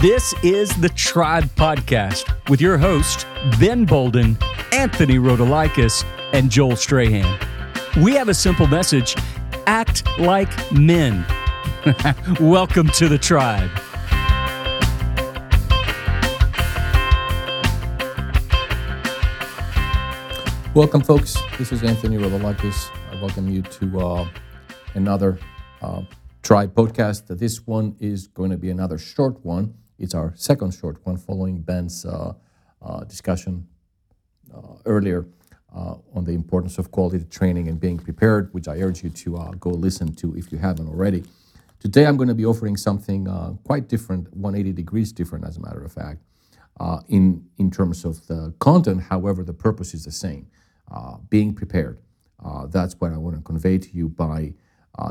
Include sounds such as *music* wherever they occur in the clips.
This is the Tribe Podcast with your host, Ben Bolden, Anthony Rodolakis, and Joel Strahan. We have a simple message act like men. *laughs* Welcome to the Tribe. Welcome, folks. This is Anthony Rodolakis. I welcome you to uh, another uh, Tribe podcast. This one is going to be another short one. It's our second short one following Ben's uh, uh discussion uh, earlier uh, on the importance of quality training and being prepared, which I urge you to uh, go listen to if you haven't already. Today, I'm going to be offering something uh, quite different, 180 degrees different, as a matter of fact, in, terms of the content. However, the purpose is the same being prepared. That's what I want to convey to you by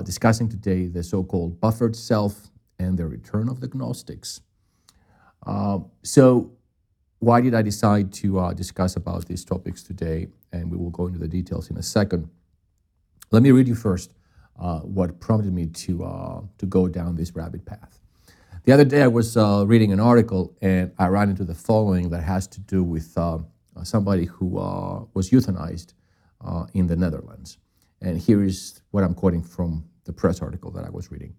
discussing today the so called buffered self and the return of the Gnostics. so, why did I decide to discuss about these topics today? And we will go into the details in a second. Let me read you first uh, what prompted me to, uh, to go down this rabbit path. The other day, I was uh, reading an article and I ran into the following that has to do with uh, somebody who uh, was euthanized uh, in the Netherlands. And here is what I'm quoting from the press article that I was reading.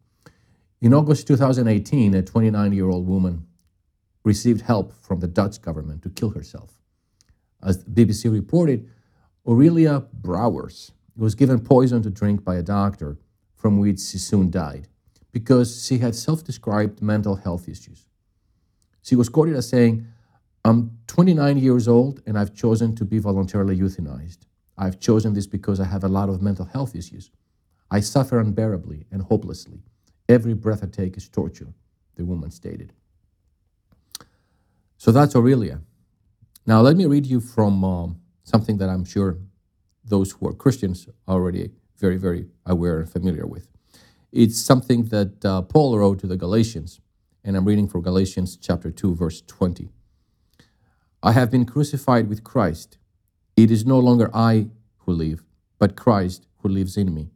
In August 2018, a 29 year old woman received help from the Dutch government to kill herself. As BBC reported, Aurelia Brouwers was given poison to drink by a doctor, from which she soon died, because she had self described mental health issues. She was quoted as saying, I'm 29 years old and I've chosen to be voluntarily euthanized. I've chosen this because I have a lot of mental health issues. I suffer unbearably and hopelessly. Every breath I take is torture, the woman stated. So that's Aurelia. Now, let me read you from um, something that I'm sure those who are Christians are already very, very aware and familiar with. It's something that uh, Paul wrote to the Galatians, and I'm reading from Galatians chapter 2, verse 20. I have been crucified with Christ. It is no longer I who live, but Christ who lives in me.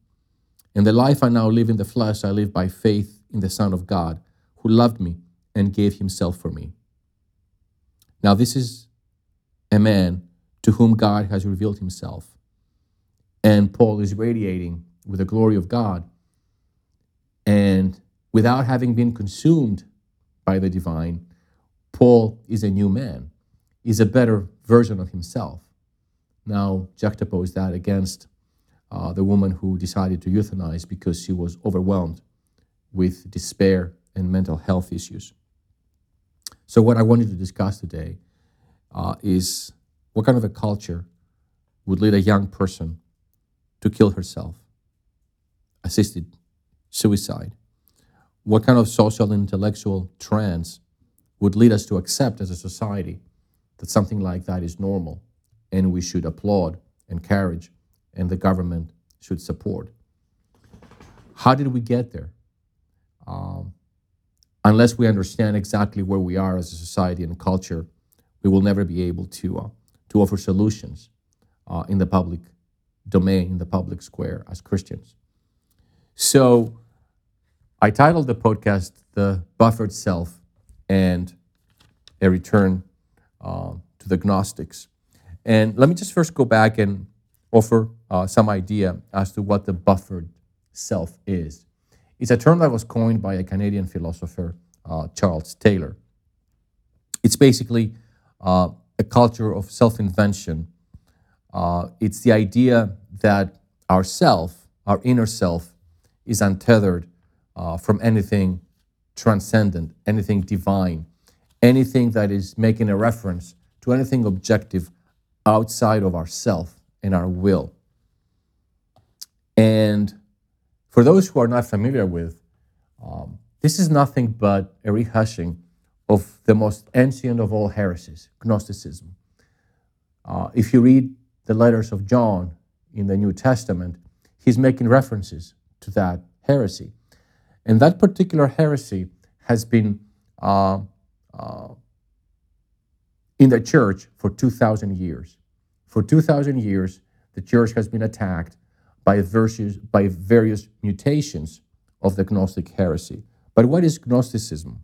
In the life I now live in the flesh, I live by faith in the Son of God, who loved me and gave himself for me. Now, this is a man to whom God has revealed himself. And Paul is radiating with the glory of God. And without having been consumed by the divine, Paul is a new man is a better version of himself. Now, juxtapose that against uh, the woman who decided to euthanize because she was overwhelmed with despair and mental health issues. So, what I wanted to discuss today uh, is what kind of a culture would lead a young person to kill herself, assisted suicide? What kind of social and intellectual trends would lead us to accept as a society that something like that is normal and we should applaud, encourage, and the government should support. How did we get there? Um, unless we understand exactly where we are as a society and culture, we will never be able to, uh, to offer solutions uh, in the public domain, in the public square as Christians. So I titled the podcast The Buffered Self and a Return uh, to the Gnostics. And let me just first go back and offer uh, some idea as to what the buffered self is. It's a term that was coined by a Canadian philosopher, uh, Charles Taylor. It's basically uh, a culture of self invention. Uh, it's the idea that our self, our inner self, is untethered uh, from anything transcendent, anything divine, anything that is making a reference to anything objective outside of ourself and our will. And for those who are not familiar with, um, this is nothing but a rehashing of the most ancient of all heresies, Gnosticism. Uh, if you read the letters of John in the New Testament, he's making references to that heresy. And that particular heresy has been uh, uh, in the church for 2,000 years. For 2,000 years, the church has been attacked by, verses, by various mutations of the Gnostic heresy. But what is Gnosticism?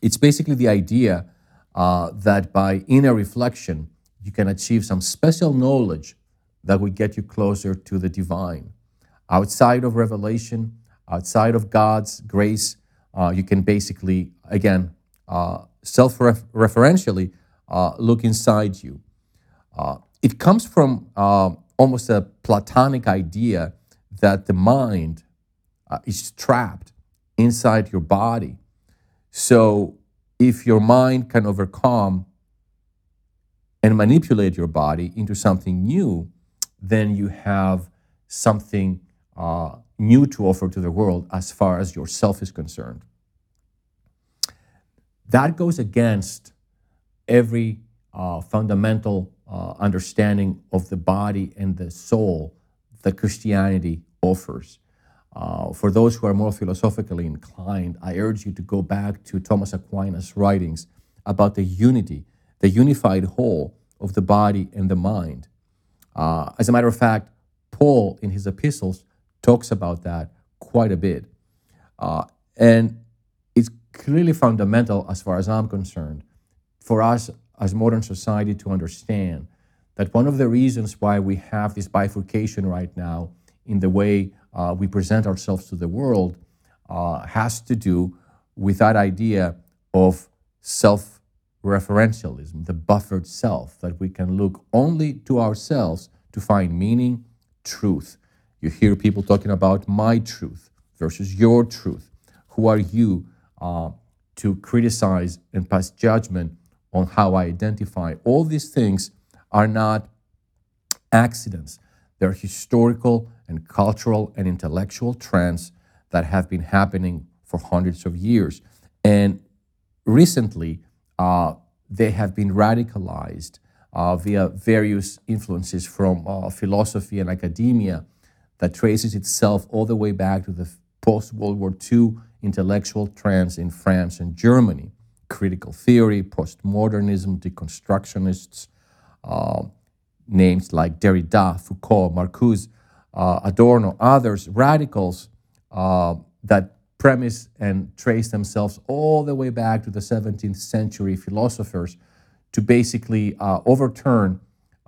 It's basically the idea uh, that by inner reflection, you can achieve some special knowledge that will get you closer to the divine. Outside of revelation, outside of God's grace, uh, you can basically, again, uh, self referentially uh, look inside you. Uh, it comes from uh, almost a Platonic idea that the mind uh, is trapped inside your body. So if your mind can overcome and manipulate your body into something new, then you have something uh, new to offer to the world as far as yourself is concerned. That goes against every uh, fundamental uh, understanding of the body and the soul that Christianity offers. Uh, for those who are more philosophically inclined, I urge you to go back to Thomas Aquinas' writings about the unity, the unified whole of the body and the mind. Uh, as a matter of fact, Paul in his epistles talks about that quite a bit. Uh, and it's clearly fundamental, as far as I'm concerned, for us as modern society to understand that one of the reasons why we have this bifurcation right now in the way uh, we present ourselves to the world uh, has to do with that idea of self referentialism, the buffered self, that we can look only to ourselves to find meaning, truth. You hear people talking about my truth versus your truth. Who are you uh, to criticize and pass judgment on how I identify? All these things are not accidents, they're historical and cultural and intellectual trends that have been happening for hundreds of years. And recently, uh, they have been radicalized uh, via various influences from uh, philosophy and academia that traces itself all the way back to the post World War II intellectual trends in France and Germany critical theory, postmodernism, deconstructionists, uh, names like Derrida, Foucault, Marcuse, uh, Adorno, others, radicals uh, that premise and trace themselves all the way back to the 17th century philosophers to basically uh, overturn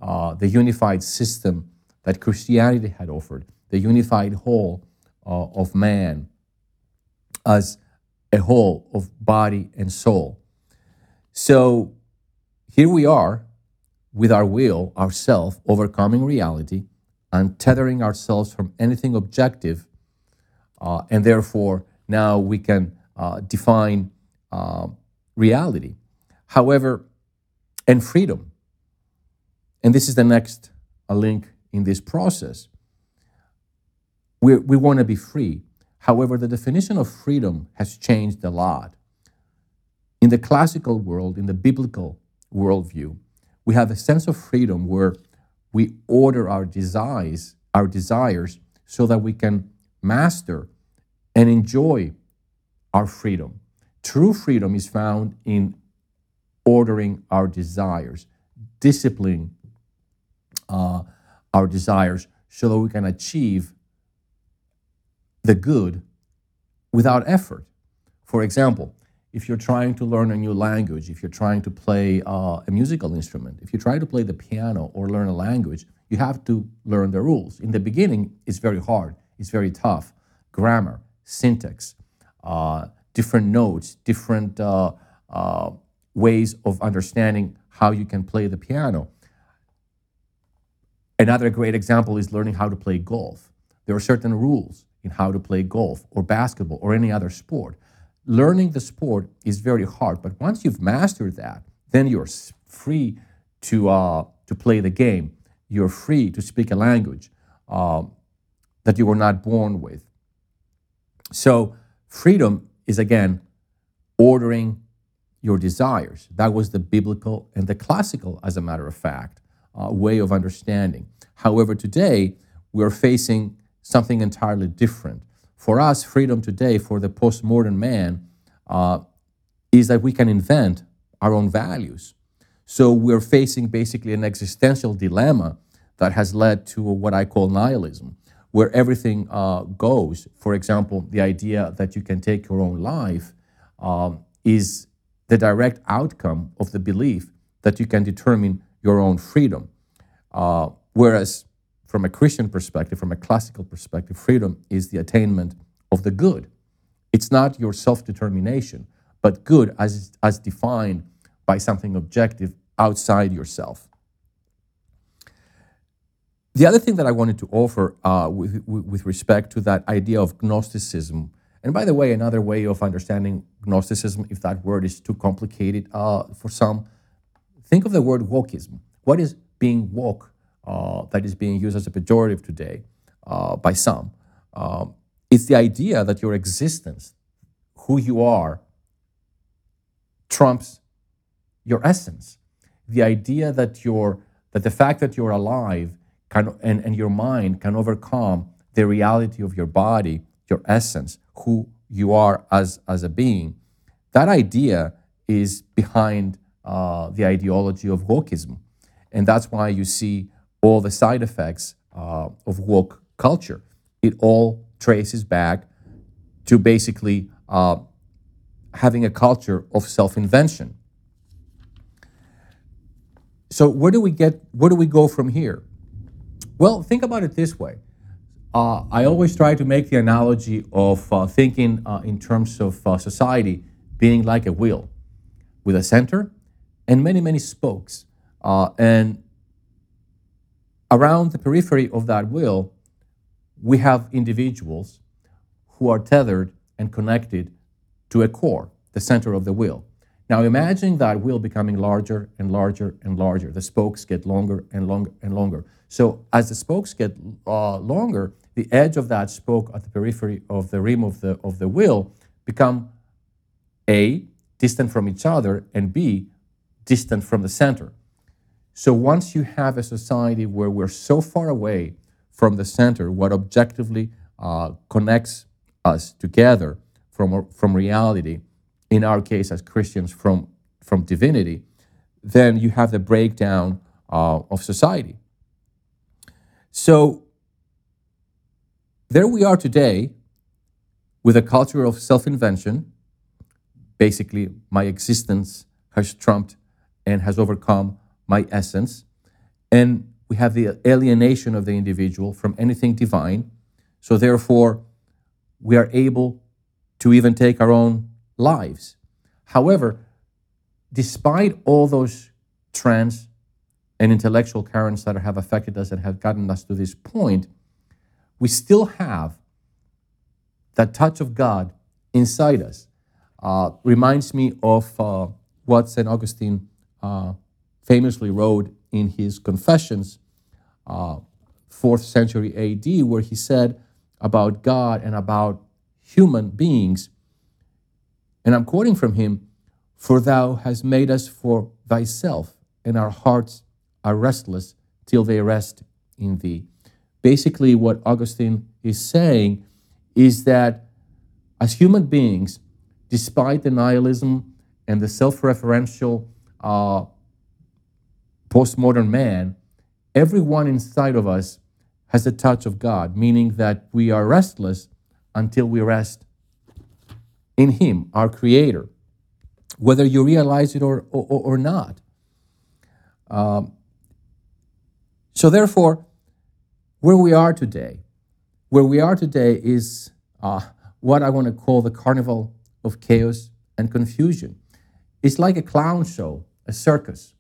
uh, the unified system that Christianity had offered, the unified whole uh, of man as a whole of body and soul. So here we are with our will, ourself, overcoming reality, untethering ourselves from anything objective, uh, and therefore now we can uh, define uh, reality. However, and freedom. And this is the next link in this process. we we want to be free. However, the definition of freedom has changed a lot. In the classical world, in the biblical worldview, we have a sense of freedom where we order our desires, our desires so that we can master and enjoy our freedom. True freedom is found in ordering our desires, disciplining uh, our desires so that we can achieve the good without effort. For example, if you're trying to learn a new language, if you're trying to play uh, a musical instrument, if you try to play the piano or learn a language, you have to learn the rules. In the beginning, it's very hard, it's very tough. Grammar, syntax, uh, different notes, different uh, uh ways of understanding how you can play the piano. Another great example is learning how to play golf. There are certain rules in how to play golf or basketball or any other sport. Learning the sport is very hard, but once you've mastered that, then you're free to, uh, to play the game. You're free to speak a language uh, that you were not born with. So, freedom is again ordering your desires. That was the biblical and the classical, as a matter of fact, uh, way of understanding. However, today we're facing something entirely different. For us, freedom today, for the postmodern man, uh, is that we can invent our own values. So we're facing basically an existential dilemma that has led to what I call nihilism, where everything uh, goes. For example, the idea that you can take your own life um, is the direct outcome of the belief that you can determine your own freedom. Uh, whereas, from a Christian perspective, from a classical perspective, freedom is the attainment of the good. It's not your self determination, but good as, as defined by something objective outside yourself. The other thing that I wanted to offer uh, with, with respect to that idea of Gnosticism, and by the way, another way of understanding Gnosticism, if that word is too complicated uh, for some, think of the word wokeism. What is being woke that is being used as a pejorative today uh, by some? Um, it's the idea that your existence, who you are, trumps your essence. The idea that your that the fact that you're alive can, and, and your mind can overcome the reality of your body, your essence, who you are as, as a being. That idea is behind uh, the ideology of wokeism. And that's why you see all the side effects uh, of woke culture. It all traces back to basically uh, having a culture of self invention. So where do we get? Where do we go from here? Well, think about it this way. Uh, I always try to make the analogy of uh, thinking uh, in terms of uh, society being like a wheel with a center and many, many spokes. Uh, and around the periphery of that wheel, we have individuals who are tethered and connected to a core, the center of the wheel. Now imagine that wheel becoming larger and larger and larger. The spokes get longer and longer and longer. So as the spokes get uh, longer, the edge of that spoke at the periphery of the rim of the, of the wheel become A, distant from each other, and B, distant from the center. So once you have a society where we're so far away from the center, what objectively uh, connects us together from, from reality, in our case as Christians from, from divinity, then you have the breakdown uh, of society. So there we are today with a culture of self invention. Basically, my existence has trumped and has overcome my essence. And we have the alienation of the individual from anything divine. So, therefore, we are able to even take our own lives. However, despite all those trends and intellectual currents that have affected us and have gotten us to this point, we still have that touch of God inside us. Uh, reminds me of uh, what St. Augustine uh, famously wrote in his Confessions, uh, fourth century AD, where he said about God and about human beings and I'm quoting from him For thou hast made us for thyself, and our hearts are restless till they rest in thee. Basically, what Augustine is saying is that as human beings, despite the nihilism and the self referential uh, postmodern man, everyone inside of us has a touch of God, meaning that we are restless until we rest in Him, our Creator, whether you realize it or, or, or not. Um, so, therefore, where we are today, where we are today is uh, what I want to call the carnival of chaos and confusion. It's like a clown show, a circus.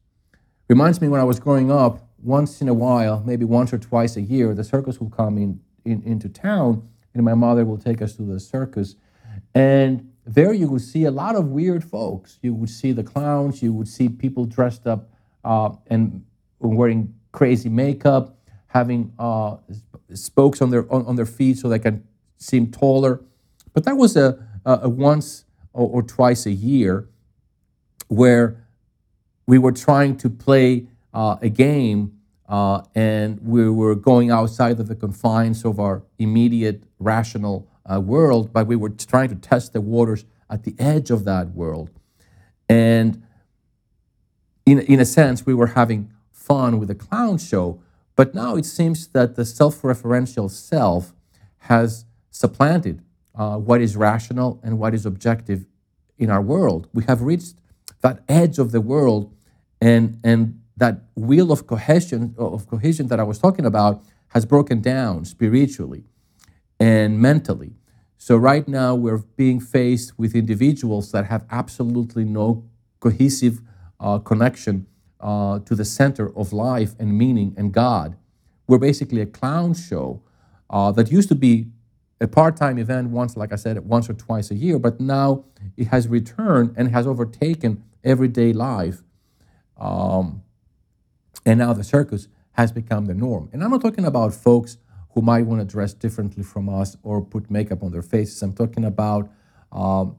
Reminds me when I was growing up, once in a while, maybe once or twice a year, the circus will come in, in into town, and my mother will take us to the circus and there you would see a lot of weird folks. You would see the clowns, you would see people dressed up uh, and wearing crazy makeup, having uh, spokes on their on, on, their feet so they can seem taller. But that was a, a, once or, or, twice a year where we were trying to play uh, a game uh, and we were going outside of the confines of our immediate rational uh, world, but we were trying to test the waters at the edge of that world. And in, in a sense, we were having fun with a clown show, but now it seems that the self referential self has supplanted uh, what is rational and what is objective in our world. We have reached that edge of the world and, and that wheel of cohesion, of cohesion that I was talking about has broken down spiritually and mentally. So right now we're being faced with individuals that have absolutely no cohesive uh, connection uh, to the center of life and meaning and God. We're basically a clown show uh, that used to be a part-time event once, like I said, once or twice a year, but now it has returned and has overtaken everyday life. Um, and now the circus has become the norm. And I'm not talking about folks who might want to dress differently from us or put makeup on their faces. I'm talking about um,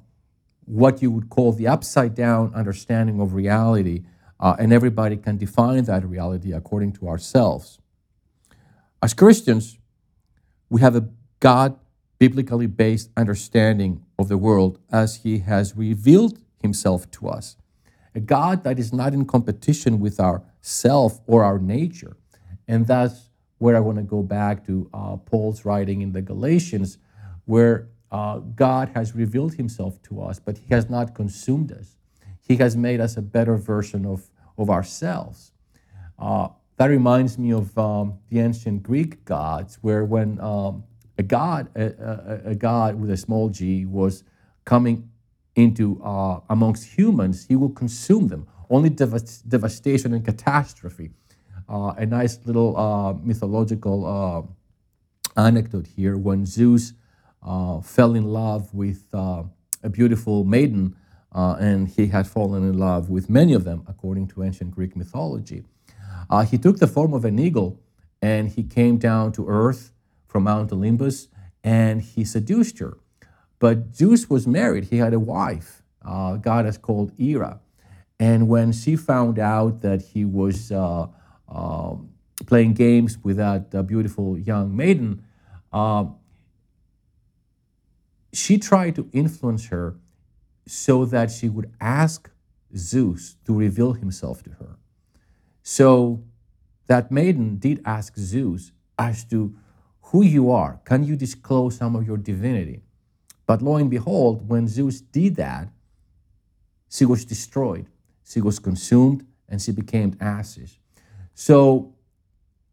what you would call the upside down understanding of reality, uh, and everybody can define that reality according to ourselves. As Christians, we have a God biblically based understanding of the world as He has revealed Himself to us. A God that is not in competition with our self or our nature. And that's where I want to go back to uh, Paul's writing in the Galatians, where uh, God has revealed himself to us, but he has not consumed us. He has made us a better version of, of ourselves. Uh, that reminds me of um, the ancient Greek gods, where when um, a god, a, a, a, god with a small g, was coming into uh, amongst humans, he will consume them. Only devastation and catastrophe. Uh, a nice little uh, mythological uh, anecdote here when Zeus uh, fell in love with uh, a beautiful maiden, and he had fallen in love with many of them, according to ancient Greek mythology. he took the form of an eagle and he came down to earth from Mount Olympus and he seduced her. But Zeus was married, he had a wife, uh, goddess called Hera. And when she found out that he was uh, uh, playing games with that uh, beautiful young maiden, uh, she tried to influence her so that she would ask Zeus to reveal himself to her. So that maiden did ask Zeus as to who you are. Can you disclose some of your divinity? But lo and behold, when Zeus did that, she was destroyed. She was consumed and she became ashes. So,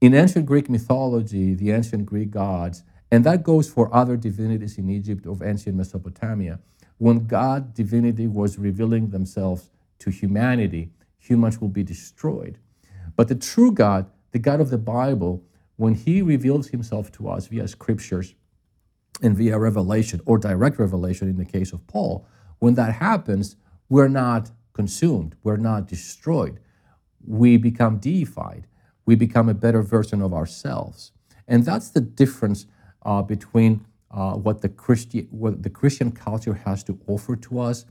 in ancient Greek mythology, the ancient Greek gods, and that goes for other divinities in Egypt of ancient Mesopotamia, when God divinity was revealing themselves to humanity, humans will be destroyed. But the true God, the God of the Bible, when he reveals himself to us via scriptures and via revelation or direct revelation in the case of Paul, when that happens, we're not consumed, we're not destroyed we become deified. We become a better version of ourselves. And that's the difference uh, between uh, what, the Christi- what the Christian culture has to offer to us,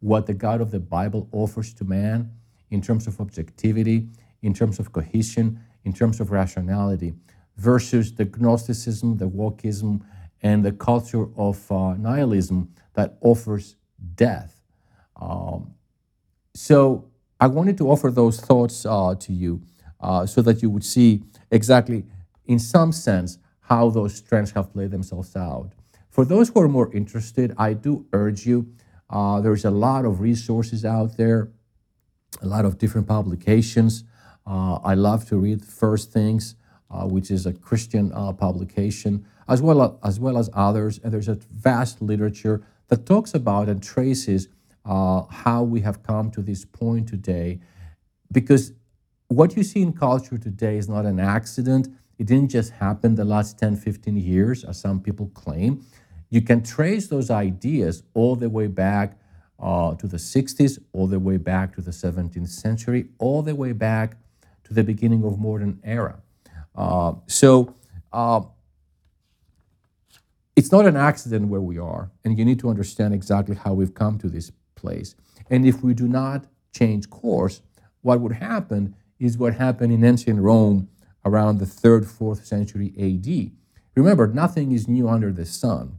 what the God of the Bible offers to man in terms of objectivity, in terms of cohesion, in terms of rationality, versus the Gnosticism, the wokeism, and the culture of uh, nihilism that offers death. Um, so I wanted to offer those thoughts uh, to you uh, so that you would see exactly, in some sense, how those trends have played themselves out. For those who are more interested, I do urge you. Uh, there's a lot of resources out there, a lot of different publications. Uh, I love to read First Things, which is a Christian uh, publication, as well as, as well as others. And there's a vast literature that talks about and traces uh, how we have come to this point today. Because what you see in culture today is not an accident. It didn't just happen the last 10, 15 years, as some people claim. You can trace those ideas all the way back uh, to the 60s, all the way back to the 17th century, all the way back to the beginning of modern era. Uh, so uh, it's not an accident where we are, and you need to understand exactly how we've come to this place. And if we do not change course, what would happen is what happened in ancient Rome around the third, fourth century AD. Remember, nothing is new under the sun.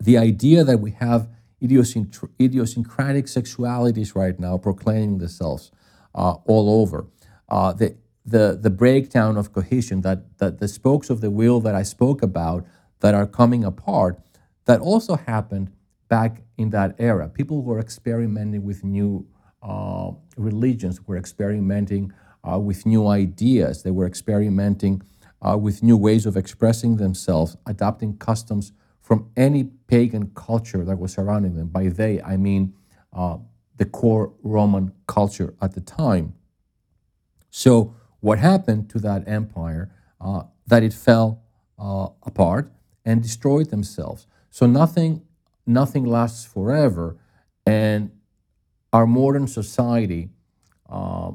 The idea that we have idiosyncratic sexualities right now proclaiming themselves uh, all over, uh, the, the, the breakdown of cohesion, that, that the spokes of the wheel that I spoke about that are coming apart, that also happened back in that era. People were experimenting with new uh, religions were experimenting uh, with new ideas. They were experimenting uh, with new ways of expressing themselves, adopting customs from any pagan culture that was surrounding them. By they, I mean uh, the core Roman culture at the time. So, what happened to that empire? Uh, that it fell uh, apart and destroyed themselves. So nothing, nothing lasts forever, and our modern society uh,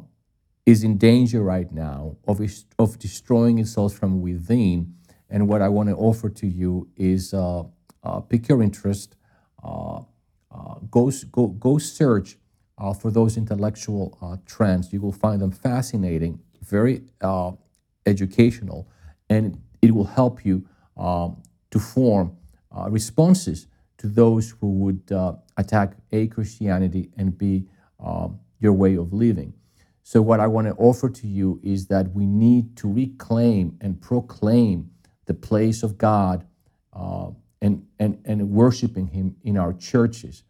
is in danger right now of, of destroying itself from within. And what I want to offer to you is uh, uh, pick your interest, uh, go, go, go search for those intellectual trends. You will find them fascinating, very educational, and it will help you um, to form responses to those who would attack a Christianity and be um, your way of living. So, what I want to offer to you is that we need to reclaim and proclaim the place of God uh, and, and, and worshiping Him in our churches.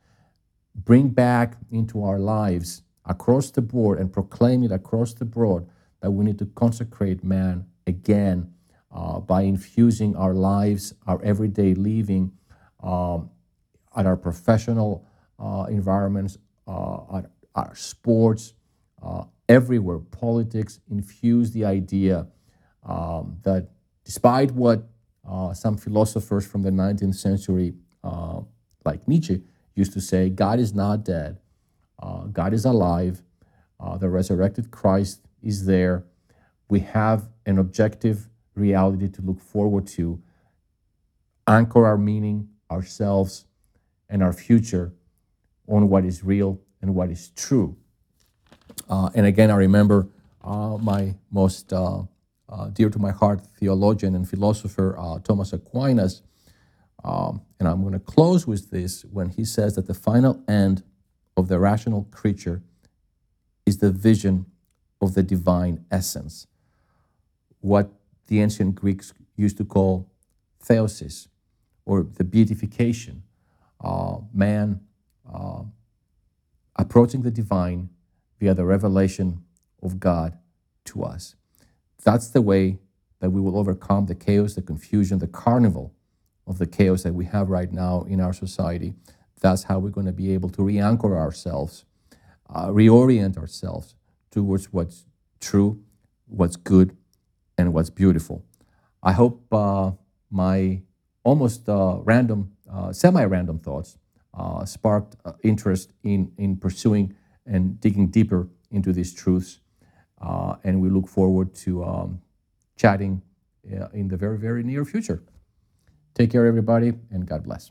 Bring back into our lives across the board and proclaim it across the board that we need to consecrate man again uh, by infusing our lives, our everyday living, um, at our professional uh, environments, uh, at our sports, uh, everywhere, politics, infuse the idea um, that despite what uh, some philosophers from the 19th century, uh, like Nietzsche, used to say, God is not dead, God is alive, the resurrected Christ is there. We have an objective reality to look forward to, anchor our meaning, ourselves, and our future on what is real and what is true. Uh, and again, I remember uh, my most uh, uh dear to my heart theologian and philosopher, uh, Thomas Aquinas. Um, and I'm going to close with this when he says that the final end of the rational creature is the vision of the divine essence, what the ancient Greeks used to call theosis, or the beatification. Uh, man approaching the divine via the revelation of God to us. That's the way that we will overcome the chaos, the confusion, the carnival of the chaos that we have right now in our society. That's how we're going to be able to re anchor ourselves, uh, reorient ourselves towards what's true, what's good, and what's beautiful. I hope uh, my almost uh, random, uh, semi random thoughts uh, sparked uh, interest in, in pursuing and digging deeper into these truths. Uh, and we look forward to um, chatting in the very, very near future. Take care, everybody, and God bless.